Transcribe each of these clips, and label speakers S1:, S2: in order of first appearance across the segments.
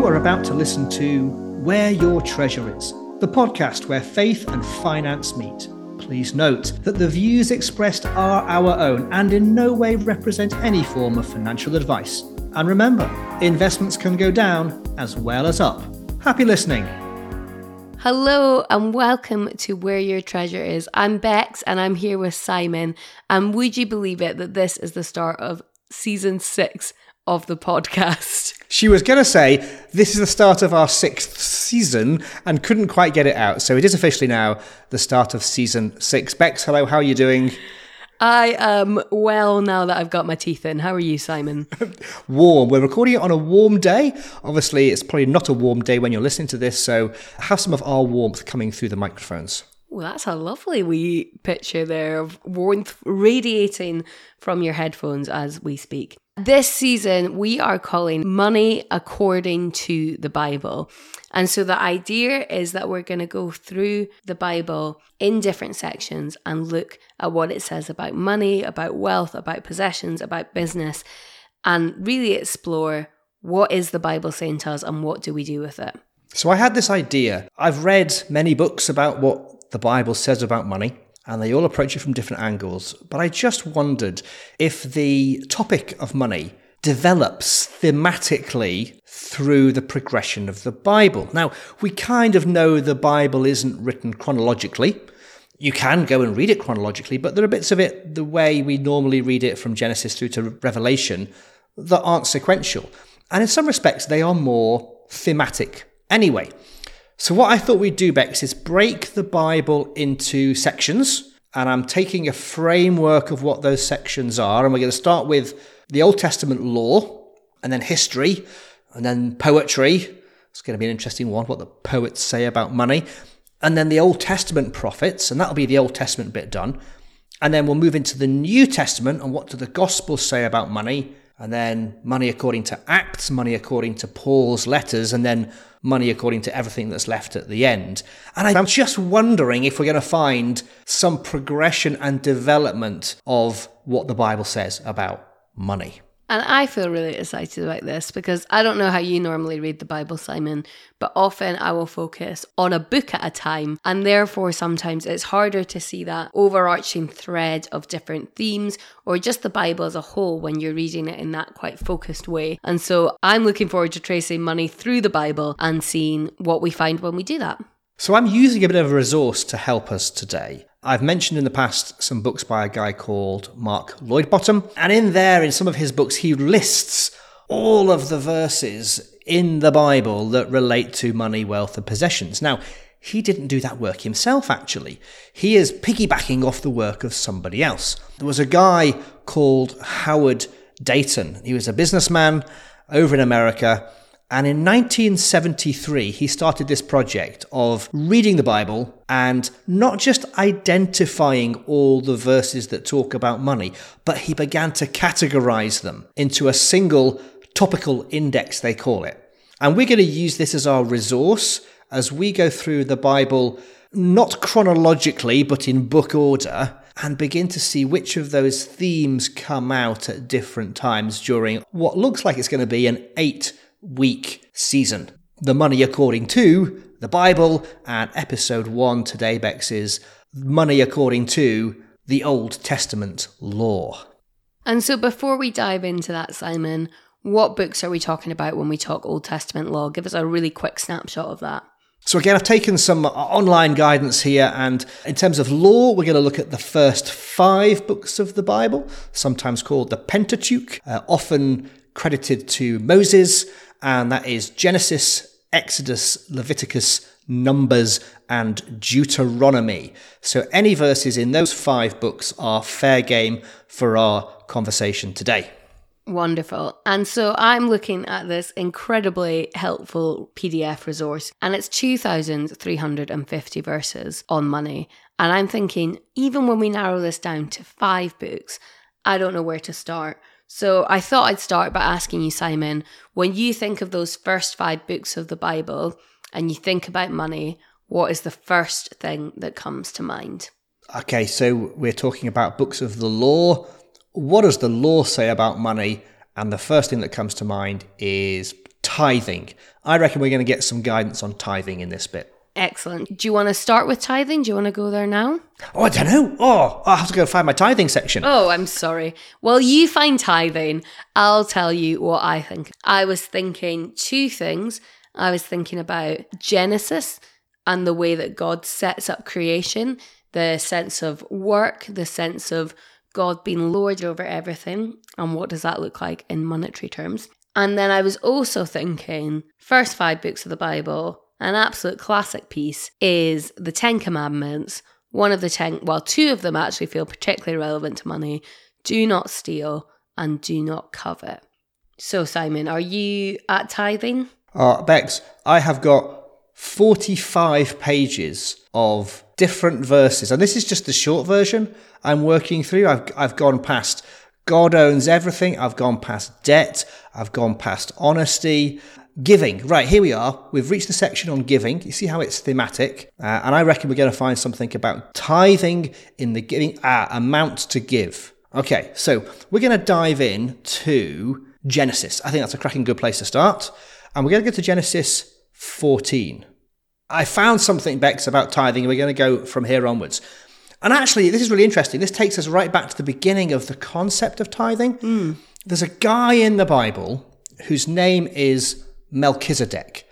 S1: You are about to listen to Where Your Treasure Is, the podcast where faith and finance meet. Please note that the views expressed are our own and in no way represent any form of financial advice. And remember, investments can go down as well as up. Happy listening.
S2: Hello and welcome to Where Your Treasure Is. I'm Bex and I'm here with Simon. And would you believe it that this is the start of season six of the podcast?
S1: She was going to say, This is the start of our sixth season and couldn't quite get it out. So it is officially now the start of season six. Bex, hello, how are you doing?
S2: I am well now that I've got my teeth in. How are you, Simon?
S1: warm. We're recording it on a warm day. Obviously, it's probably not a warm day when you're listening to this, so have some of our warmth coming through the microphones.
S2: Well, that's a lovely wee picture there of warmth radiating from your headphones as we speak. This season, we are calling Money According to the Bible. And so the idea is that we're going to go through the Bible in different sections and look at what it says about money, about wealth, about possessions, about business, and really explore what is the Bible saying to us and what do we do with it.
S1: So I had this idea. I've read many books about what the Bible says about money and they all approach it from different angles. But I just wondered if the topic of money develops thematically through the progression of the Bible. Now, we kind of know the Bible isn't written chronologically. You can go and read it chronologically, but there are bits of it, the way we normally read it from Genesis through to Revelation, that aren't sequential. And in some respects, they are more thematic anyway. So, what I thought we'd do, Bex, is break the Bible into sections. And I'm taking a framework of what those sections are. And we're going to start with the Old Testament law, and then history, and then poetry. It's going to be an interesting one, what the poets say about money. And then the Old Testament prophets, and that'll be the Old Testament bit done. And then we'll move into the New Testament and what do the Gospels say about money. And then money according to Acts, money according to Paul's letters, and then money according to everything that's left at the end. And I'm just wondering if we're going to find some progression and development of what the Bible says about money.
S2: And I feel really excited about this because I don't know how you normally read the Bible, Simon, but often I will focus on a book at a time. And therefore, sometimes it's harder to see that overarching thread of different themes or just the Bible as a whole when you're reading it in that quite focused way. And so I'm looking forward to tracing money through the Bible and seeing what we find when we do that.
S1: So I'm using a bit of a resource to help us today. I've mentioned in the past some books by a guy called Mark Lloyd-Bottom, and in there, in some of his books, he lists all of the verses in the Bible that relate to money, wealth, and possessions. Now, he didn't do that work himself, actually. He is piggybacking off the work of somebody else. There was a guy called Howard Dayton. He was a businessman over in America and in 1973, he started this project of reading the Bible and not just identifying all the verses that talk about money, but he began to categorize them into a single topical index, they call it. And we're going to use this as our resource as we go through the Bible, not chronologically, but in book order, and begin to see which of those themes come out at different times during what looks like it's going to be an eight week season. The money according to the Bible, and episode one today, Bex, is money according to the Old Testament law.
S2: And so before we dive into that, Simon, what books are we talking about when we talk Old Testament law? Give us a really quick snapshot of that.
S1: So, again, I've taken some online guidance here, and in terms of law, we're going to look at the first five books of the Bible, sometimes called the Pentateuch, uh, often credited to Moses, and that is Genesis, Exodus, Leviticus, Numbers, and Deuteronomy. So any verses in those five books are fair game for our conversation today.
S2: Wonderful. And so I'm looking at this incredibly helpful PDF resource, and it's 2,350 verses on money. And I'm thinking, even when we narrow this down to five books, I don't know where to start. So I thought I'd start by asking you, Simon, when you think of those first five books of the Bible and you think about money, what is the first thing that comes to mind?
S1: Okay, so we're talking about books of the law. What does the law say about money? And the first thing that comes to mind is tithing. I reckon we're going to get some guidance on tithing in this bit.
S2: Excellent. Do you want to start with tithing? Do you want to go there now?
S1: Oh, I don't know. Oh, I'll have to go find my tithing section.
S2: Oh, I'm sorry. Well, you find tithing. I'll tell you what I think. I was thinking two things. I was thinking about Genesis and the way that God sets up creation, the sense of work, the sense of God being Lord over everything, and what does that look like in monetary terms. And then I was also thinking, first five books of the Bible, an absolute classic piece is the Ten Commandments. One of the ten, well, two of them actually feel particularly relevant to money do not steal and do not covet. So, Simon, are you at tithing?
S1: Uh, Bex, I have got 45 pages of different verses, and this is just the short version I'm working through. I've, I've gone past God owns everything, I've gone past debt, I've gone past honesty, Giving. Right, here we are. We've reached the section on giving. You see how it's thematic? Uh, and I reckon we're going to find something about tithing in the giving, ah, amount to give. Okay, so we're going to dive in to Genesis. I think that's a cracking good place to start. And we're going to go to Genesis 14. I found something, Bex, about tithing, and we're going to go from here onwards. And actually, this is really interesting. This takes us right back to the beginning of the concept of tithing. Mm. There's a guy in the Bible whose name is Melchizedek.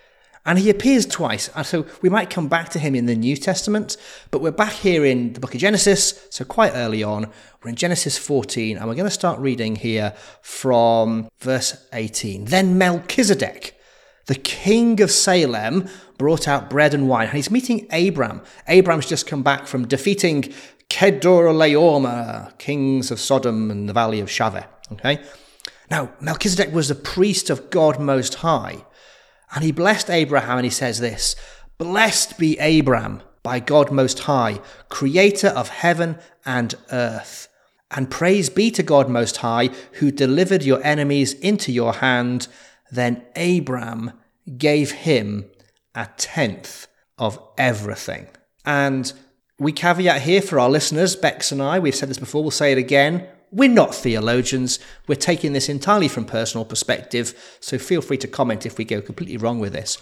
S1: And he appears twice. And so we might come back to him in the New Testament, but we're back here in the book of Genesis, so quite early on. We're in Genesis 14, and we're going to start reading here from verse 18. Then Melchizedek, the king of Salem, brought out bread and wine, and he's meeting Abram. Abram's just come back from defeating Kedorlaomer, uh, kings of Sodom and the valley of Shaveh. Okay? Now, Melchizedek was a priest of God Most High. And he blessed Abraham and he says this Blessed be Abram by God Most High, creator of heaven and earth. And praise be to God Most High, who delivered your enemies into your hand. Then Abram gave him a tenth of everything. And we caveat here for our listeners, Bex and I, we've said this before, we'll say it again. We're not theologians. We're taking this entirely from personal perspective, so feel free to comment if we go completely wrong with this.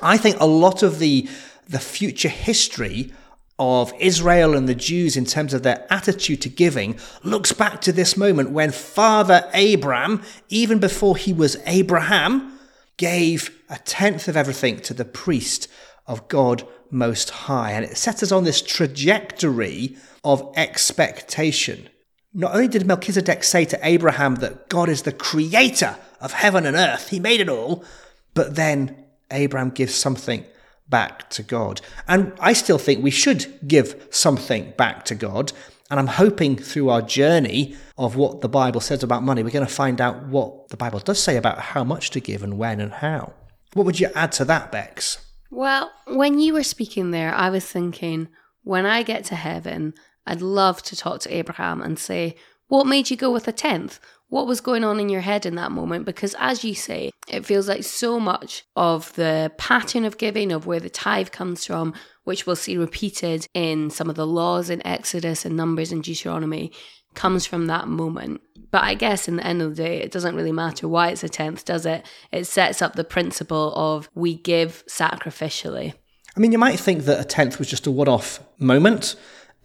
S1: I think a lot of the the future history of Israel and the Jews in terms of their attitude to giving looks back to this moment when Father Abraham, even before he was Abraham, gave a tenth of everything to the priest of God Most High. And it sets us on this trajectory of expectation. Not only did Melchizedek say to Abraham that God is the creator of heaven and earth, he made it all, but then Abraham gives something back to God. And I still think we should give something back to God. And I'm hoping through our journey of what the Bible says about money, we're going to find out what the Bible does say about how much to give and when and how. What would you add to that, Bex?
S2: Well, when you were speaking there, I was thinking, when I get to heaven, I'd love to talk to Abraham and say, What made you go with a tenth? What was going on in your head in that moment? Because as you say, it feels like so much of the pattern of giving, of where the tithe comes from, which we'll see repeated in some of the laws in Exodus and Numbers and Deuteronomy, comes from that moment. But I guess in the end of the day, it doesn't really matter why it's a tenth, does it? It sets up the principle of we give sacrificially.
S1: I mean, you might think that a tenth was just a one off moment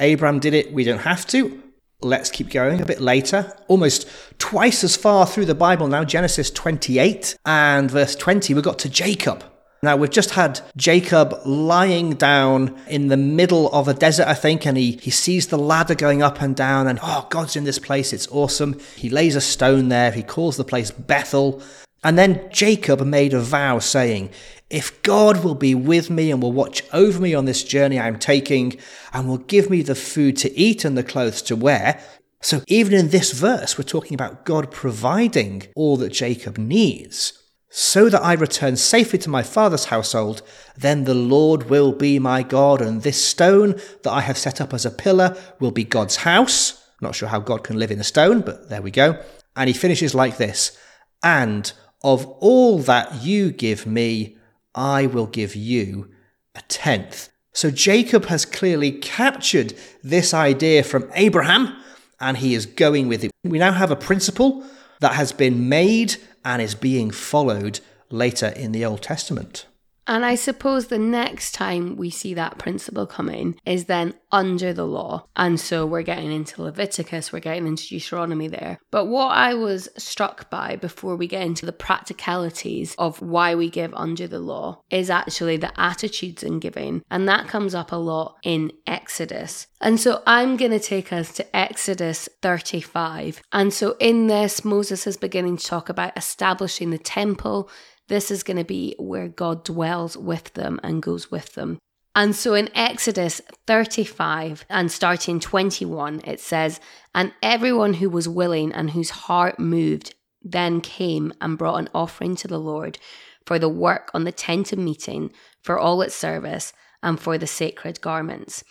S1: Abraham did it, we don't have to. Let's keep going a bit later. Almost twice as far through the Bible now, Genesis 28 and verse 20, we got to Jacob. Now, we've just had Jacob lying down in the middle of a desert, I think, and he, he sees the ladder going up and down, and oh, God's in this place, it's awesome. He lays a stone there, he calls the place Bethel. And then Jacob made a vow saying, if God will be with me and will watch over me on this journey I'm taking and will give me the food to eat and the clothes to wear. So even in this verse, we're talking about God providing all that Jacob needs. So that I return safely to my father's household, then the Lord will be my God, and this stone that I have set up as a pillar will be God's house. Not sure how God can live in a stone, but there we go. And he finishes like this And of all that you give me, I will give you a tenth. So Jacob has clearly captured this idea from Abraham and he is going with it. We now have a principle that has been made and is being followed later in the Old Testament.
S2: And I suppose the next time we see that principle come in is then under the law. And so we're getting into Leviticus, we're getting into Deuteronomy there. But what I was struck by before we get into the practicalities of why we give under the law is actually the attitudes in giving. And that comes up a lot in Exodus. And so I'm going to take us to Exodus 35. And so in this, Moses is beginning to talk about establishing the temple this is going to be where God dwells with them and goes with them. And so in Exodus 35 and starting 21, it says, And everyone who was willing and whose heart moved then came and brought an offering to the Lord for the work on the tent of meeting, for all its service, and for the sacred garments.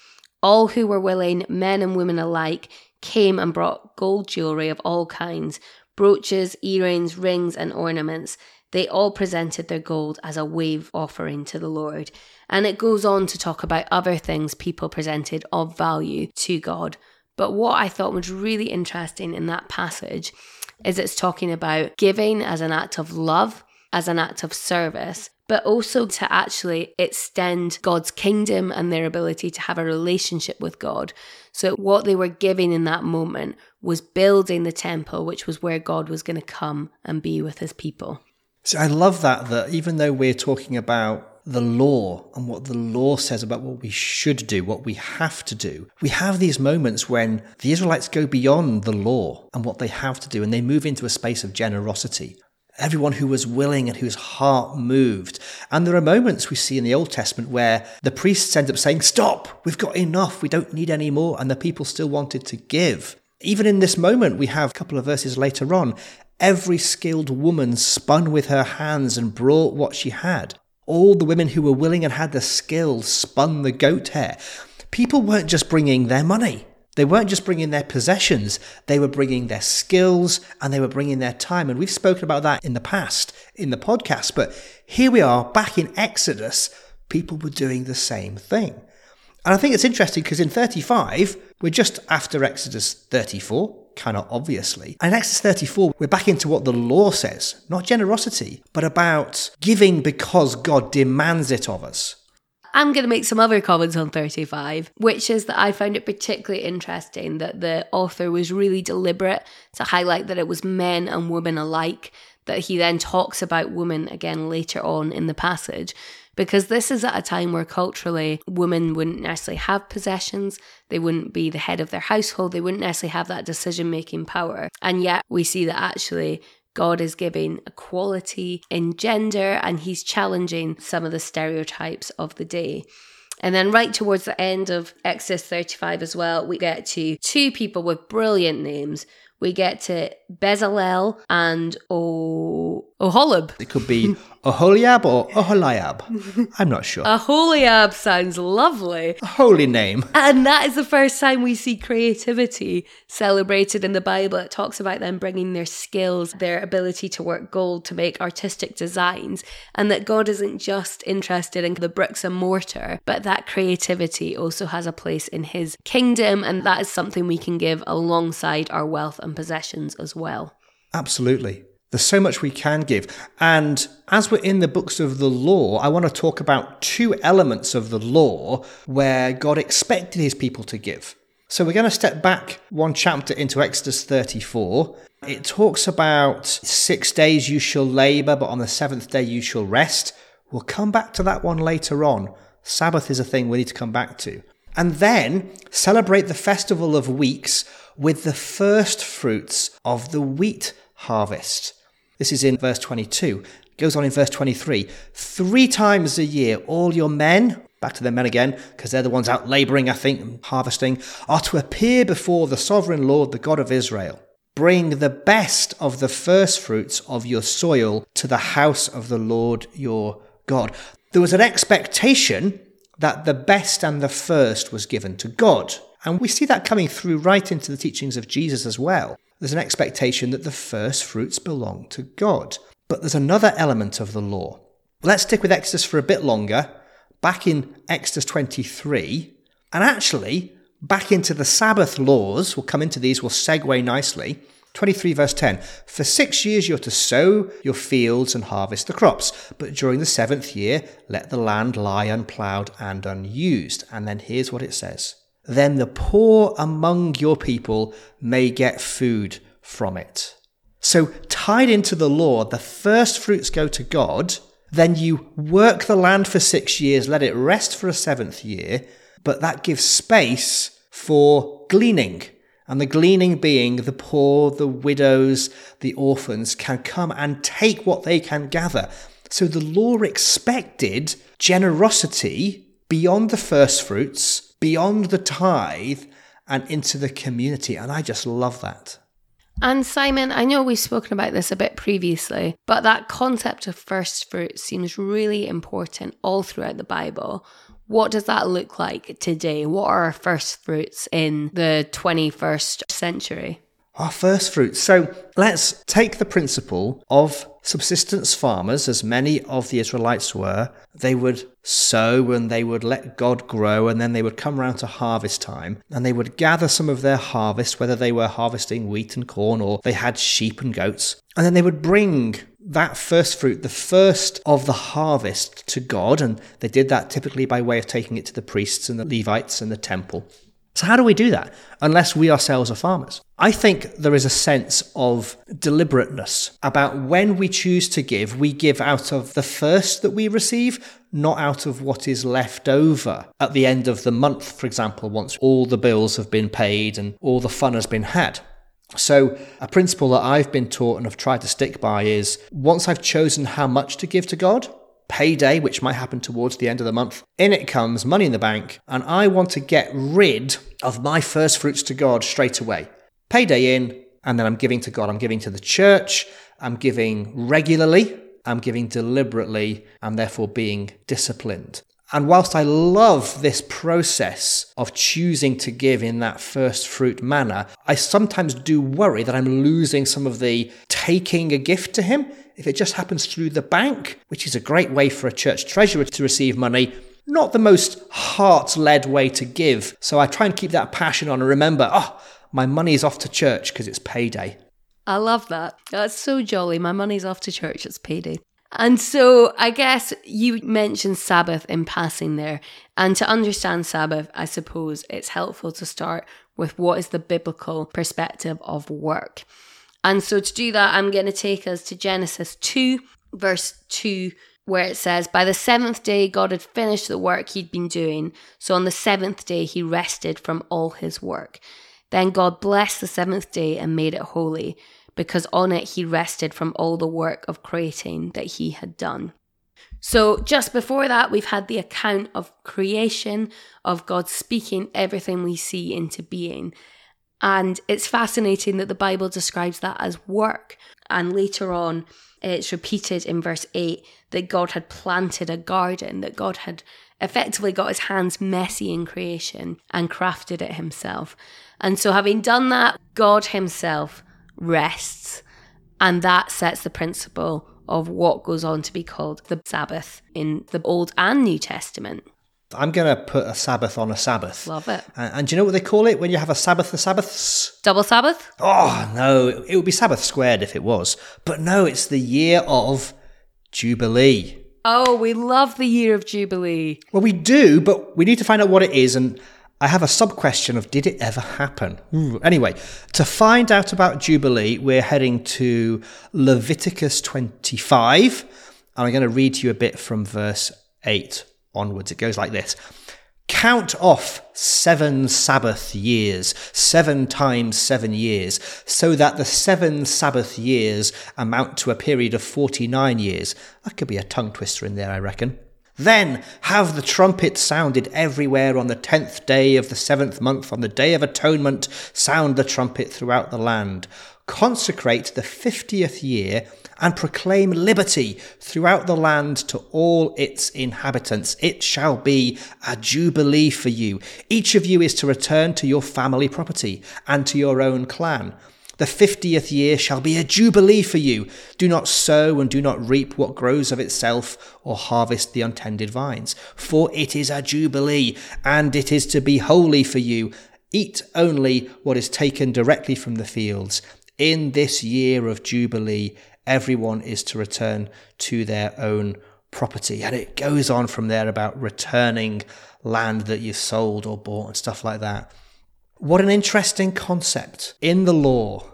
S2: All who were willing, men and women alike, came and brought gold jewelry of all kinds, brooches, earrings, rings, and ornaments. They all presented their gold as a wave offering to the Lord. And it goes on to talk about other things people presented of value to God. But what I thought was really interesting in that passage is it's talking about giving as an act of love, as an act of service, but also to actually extend God's kingdom and their ability to have a relationship with God. So, what they were giving in that moment was building the temple, which was where God was going to come and be with his people.
S1: So I love that, that even though we're talking about the law and what the law says about what we should do, what we have to do, we have these moments when the Israelites go beyond the law and what they have to do and they move into a space of generosity. Everyone who was willing and whose heart moved. And there are moments we see in the Old Testament where the priests end up saying, Stop, we've got enough, we don't need any more. And the people still wanted to give. Even in this moment, we have a couple of verses later on, Every skilled woman spun with her hands and brought what she had. All the women who were willing and had the skill spun the goat hair. People weren't just bringing their money. They weren't just bringing their possessions, they were bringing their skills and they were bringing their time. And we've spoken about that in the past in the podcast. But here we are back in Exodus, people were doing the same thing. And I think it's interesting because in 35, we're just after Exodus 34 kind of obviously. And in Exodus 34, we're back into what the law says, not generosity, but about giving because God demands it of us.
S2: I'm going to make some other comments on 35, which is that I found it particularly interesting that the author was really deliberate to highlight that it was men and women alike, that he then talks about women again later on in the passage because this is at a time where culturally women wouldn't necessarily have possessions, they wouldn't be the head of their household, they wouldn't necessarily have that decision making power. And yet we see that actually God is giving equality in gender and he's challenging some of the stereotypes of the day. And then, right towards the end of Exodus 35 as well, we get to two people with brilliant names. We get to Bezalel and O- Oholib.
S1: It could be Oholiab or Oholiab. I'm not sure.
S2: Aholiab sounds lovely.
S1: A holy name.
S2: And that is the first time we see creativity celebrated in the Bible. It talks about them bringing their skills, their ability to work gold, to make artistic designs, and that God isn't just interested in the bricks and mortar, but that creativity also has a place in His kingdom, and that is something we can give alongside our wealth and possessions as well.
S1: Absolutely. There's so much we can give. And as we're in the books of the law, I want to talk about two elements of the law where God expected his people to give. So we're going to step back one chapter into Exodus 34. It talks about six days you shall labor, but on the seventh day you shall rest. We'll come back to that one later on. Sabbath is a thing we need to come back to. And then celebrate the festival of weeks with the first fruits of the wheat harvest. This is in verse 22. It goes on in verse 23. Three times a year, all your men, back to the men again, because they're the ones out laboring, I think, and harvesting, are to appear before the sovereign Lord, the God of Israel. Bring the best of the first fruits of your soil to the house of the Lord your God. There was an expectation that the best and the first was given to God. And we see that coming through right into the teachings of Jesus as well there's an expectation that the first fruits belong to God. But there's another element of the law. Let's stick with Exodus for a bit longer, back in Exodus 23, and actually back into the Sabbath laws. We'll come into these, we'll segue nicely. 23 verse 10 For six years you're to sow your fields and harvest the crops, but during the seventh year let the land lie unploughed and unused. And then here's what it says Then the poor among your people may get food from it. So, tied into the law, the first fruits go to God, then you work the land for six years, let it rest for a seventh year, but that gives space for gleaning and the gleaning being the poor, the widows, the orphans can come and take what they can gather. So the law expected generosity beyond the first fruits, beyond the tithe, and into the community. And I just love that.
S2: And Simon, I know we've spoken about this a bit previously, but that concept of first fruits seems really important all throughout the Bible. What does that look like today? What are our first fruits in the 21st century?
S1: Our first fruits. So let's take the principle of subsistence farmers, as many of the Israelites were. They would sow and they would let God grow, and then they would come around to harvest time and they would gather some of their harvest, whether they were harvesting wheat and corn or they had sheep and goats, and then they would bring that first fruit, the first of the harvest to God, and they did that typically by way of taking it to the priests and the Levites and the temple. So, how do we do that unless we ourselves are farmers? I think there is a sense of deliberateness about when we choose to give, we give out of the first that we receive, not out of what is left over at the end of the month, for example, once all the bills have been paid and all the fun has been had. So, a principle that I've been taught and have tried to stick by is once I've chosen how much to give to God, payday, which might happen towards the end of the month, in it comes money in the bank, and I want to get rid of my first fruits to God straight away. Payday in, and then I'm giving to God. I'm giving to the church, I'm giving regularly, I'm giving deliberately, I'm therefore being disciplined. And whilst I love this process of choosing to give in that first fruit manner, I sometimes do worry that I'm losing some of the taking a gift to Him. If it just happens through the bank, which is a great way for a church treasurer to receive money, not the most heart led way to give. So I try and keep that passion on and remember, oh, my money is off to church because it's payday.
S2: I love that. That's so jolly. My money's off to church. It's payday. And so I guess you mentioned Sabbath in passing there. And to understand Sabbath, I suppose it's helpful to start with what is the biblical perspective of work. And so to do that, I'm going to take us to Genesis 2, verse 2, where it says, By the seventh day, God had finished the work he'd been doing. So on the seventh day, he rested from all his work. Then God blessed the seventh day and made it holy because on it he rested from all the work of creating that he had done. So, just before that, we've had the account of creation, of God speaking everything we see into being. And it's fascinating that the Bible describes that as work. And later on, it's repeated in verse 8 that God had planted a garden, that God had effectively got his hands messy in creation and crafted it himself. And so, having done that, God himself rests. And that sets the principle of what goes on to be called the Sabbath in the Old and New Testament.
S1: I'm going to put a Sabbath on a Sabbath.
S2: Love it.
S1: And, and do you know what they call it when you have a Sabbath, the Sabbaths?
S2: Double Sabbath?
S1: Oh, no. It would be Sabbath squared if it was. But no, it's the year of Jubilee.
S2: Oh, we love the year of Jubilee.
S1: Well, we do, but we need to find out what it is. And I have a sub question of did it ever happen? Anyway, to find out about Jubilee, we're heading to Leviticus 25. And I'm going to read to you a bit from verse 8 onwards. It goes like this Count off seven Sabbath years, seven times seven years, so that the seven Sabbath years amount to a period of 49 years. That could be a tongue twister in there, I reckon. Then have the trumpet sounded everywhere on the tenth day of the seventh month, on the day of atonement, sound the trumpet throughout the land. Consecrate the fiftieth year and proclaim liberty throughout the land to all its inhabitants. It shall be a jubilee for you. Each of you is to return to your family property and to your own clan. The fiftieth year shall be a jubilee for you. Do not sow and do not reap what grows of itself, or harvest the untended vines. For it is a jubilee, and it is to be holy for you. Eat only what is taken directly from the fields. in this year of Jubilee, everyone is to return to their own property. And it goes on from there about returning land that you've sold or bought and stuff like that. What an interesting concept in the law.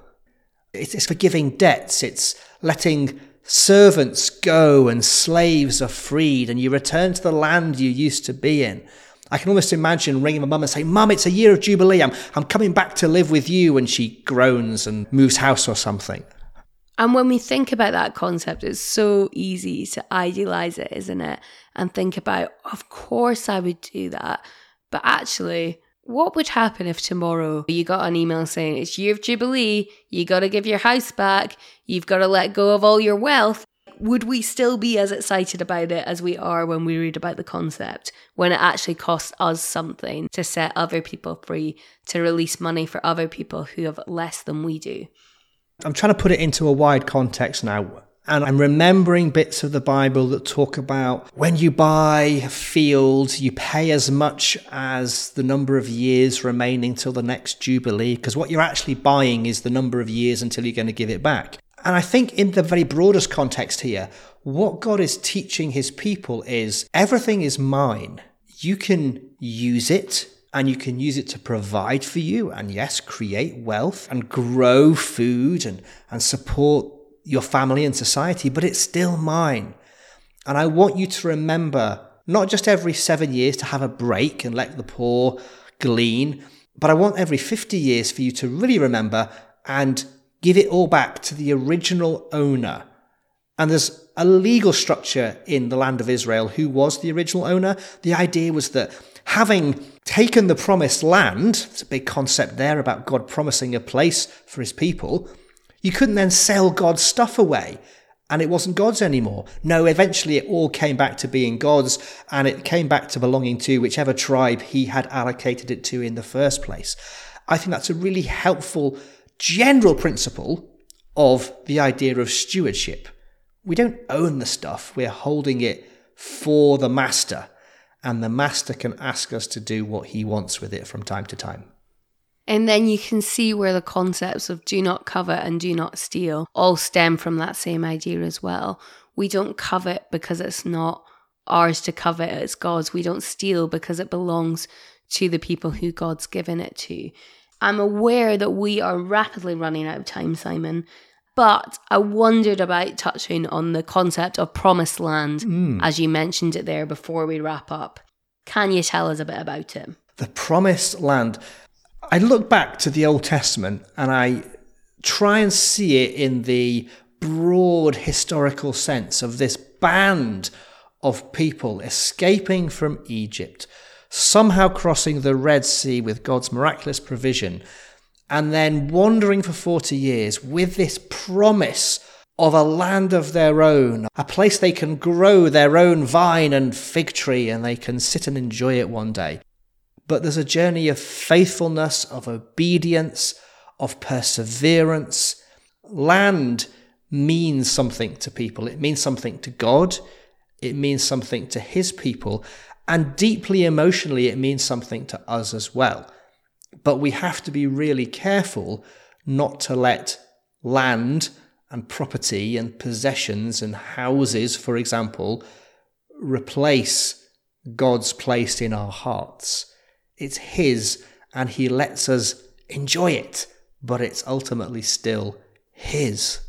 S1: It's forgiving debts, it's letting servants go and slaves are freed, and you return to the land you used to be in. I can almost imagine ringing my mum and saying, Mum, it's a year of Jubilee. I'm, I'm coming back to live with you. And she groans and moves house or something.
S2: And when we think about that concept, it's so easy to idealize it, isn't it? And think about, of course I would do that. But actually, what would happen if tomorrow you got an email saying it's year of Jubilee, you got to give your house back, you've got to let go of all your wealth? would we still be as excited about it as we are when we read about the concept when it actually costs us something to set other people free to release money for other people who have less than we do
S1: i'm trying to put it into a wide context now and I'm remembering bits of the Bible that talk about when you buy a field, you pay as much as the number of years remaining till the next Jubilee, because what you're actually buying is the number of years until you're going to give it back. And I think, in the very broadest context here, what God is teaching his people is everything is mine. You can use it and you can use it to provide for you and, yes, create wealth and grow food and, and support your family and society, but it's still mine. And I want you to remember not just every seven years to have a break and let the poor glean, but I want every 50 years for you to really remember and give it all back to the original owner. And there's a legal structure in the land of Israel who was the original owner. The idea was that having taken the promised land, it's a big concept there about God promising a place for his people, you couldn't then sell God's stuff away and it wasn't God's anymore. No, eventually it all came back to being God's and it came back to belonging to whichever tribe he had allocated it to in the first place. I think that's a really helpful general principle of the idea of stewardship. We don't own the stuff, we're holding it for the master, and the master can ask us to do what he wants with it from time to time.
S2: And then you can see where the concepts of do not covet and do not steal all stem from that same idea as well. We don't covet because it's not ours to covet, it's God's. We don't steal because it belongs to the people who God's given it to. I'm aware that we are rapidly running out of time, Simon, but I wondered about touching on the concept of promised land, mm. as you mentioned it there before we wrap up. Can you tell us a bit about it?
S1: The promised land. I look back to the Old Testament and I try and see it in the broad historical sense of this band of people escaping from Egypt somehow crossing the Red Sea with God's miraculous provision, and then wandering for 40 years with this promise of a land of their own, a place they can grow their own vine and fig tree and they can sit and enjoy it one day. But there's a journey of faithfulness, of obedience, of perseverance. Land means something to people. It means something to God. It means something to his people. And deeply emotionally, it means something to us as well. But we have to be really careful not to let land and property and possessions and houses, for example, replace God's place in our hearts. It's His, and He lets us enjoy it, but it's ultimately still His.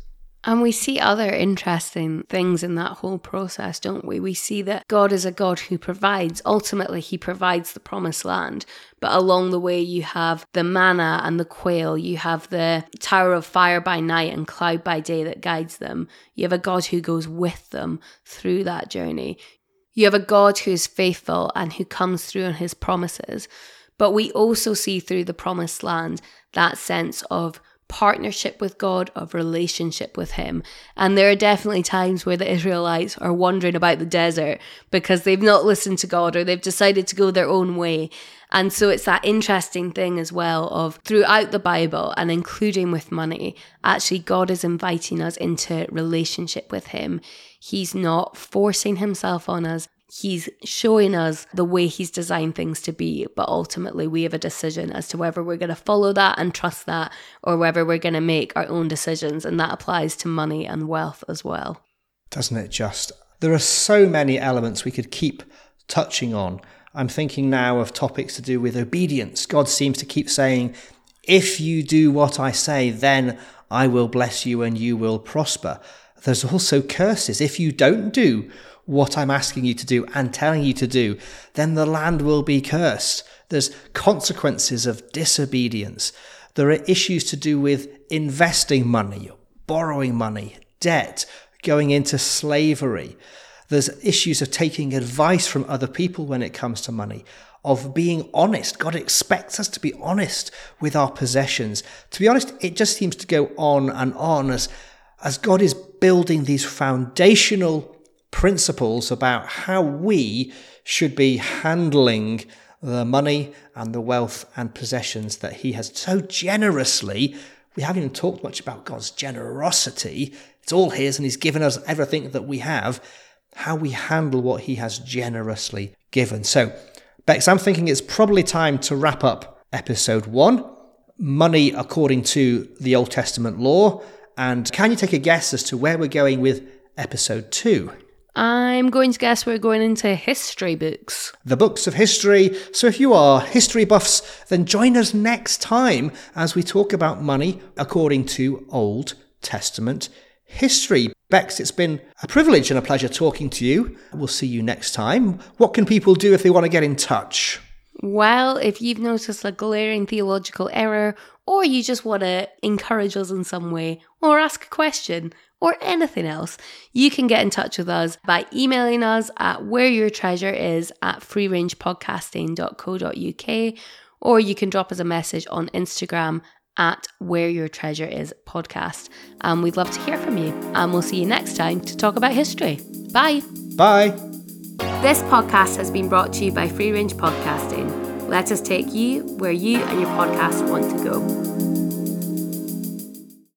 S2: And we see other interesting things in that whole process, don't we? We see that God is a God who provides. Ultimately, He provides the promised land. But along the way, you have the manna and the quail. You have the tower of fire by night and cloud by day that guides them. You have a God who goes with them through that journey. You have a God who is faithful and who comes through on His promises. But we also see through the promised land that sense of partnership with God, of relationship with Him. And there are definitely times where the Israelites are wandering about the desert because they've not listened to God or they've decided to go their own way. And so it's that interesting thing as well of throughout the Bible and including with money, actually, God is inviting us into relationship with Him. He's not forcing Himself on us. He's showing us the way He's designed things to be, but ultimately we have a decision as to whether we're going to follow that and trust that or whether we're going to make our own decisions. And that applies to money and wealth as well.
S1: Doesn't it just? There are so many elements we could keep touching on. I'm thinking now of topics to do with obedience. God seems to keep saying, If you do what I say, then I will bless you and you will prosper. There's also curses. If you don't do what I'm asking you to do and telling you to do, then the land will be cursed. There's consequences of disobedience. There are issues to do with investing money, borrowing money, debt, going into slavery. There's issues of taking advice from other people when it comes to money, of being honest. God expects us to be honest with our possessions. To be honest, it just seems to go on and on as, as God is building these foundational principles about how we should be handling the money and the wealth and possessions that He has so generously. We haven't even talked much about God's generosity. It's all His, and He's given us everything that we have. How we handle what He has generously given. So, Bex, I'm thinking it's probably time to wrap up episode one money according to the Old Testament law. And can you take a guess as to where we're going with episode two?
S2: I'm going to guess we're going into history books.
S1: The books of history. So if you are history buffs, then join us next time as we talk about money according to Old Testament history. Bex, it's been a privilege and a pleasure talking to you. We'll see you next time. What can people do if they want to get in touch?
S2: Well, if you've noticed a glaring theological error, or you just want to encourage us in some way, or ask a question, or anything else, you can get in touch with us by emailing us at whereyourtreasureis at freerangepodcasting.co.uk or you can drop us a message on Instagram at where your treasure is podcast. And we'd love to hear from you. And we'll see you next time to talk about history. Bye.
S1: Bye.
S2: This podcast has been brought to you by Free Range Podcasting. Let us take you where you and your podcast want to go.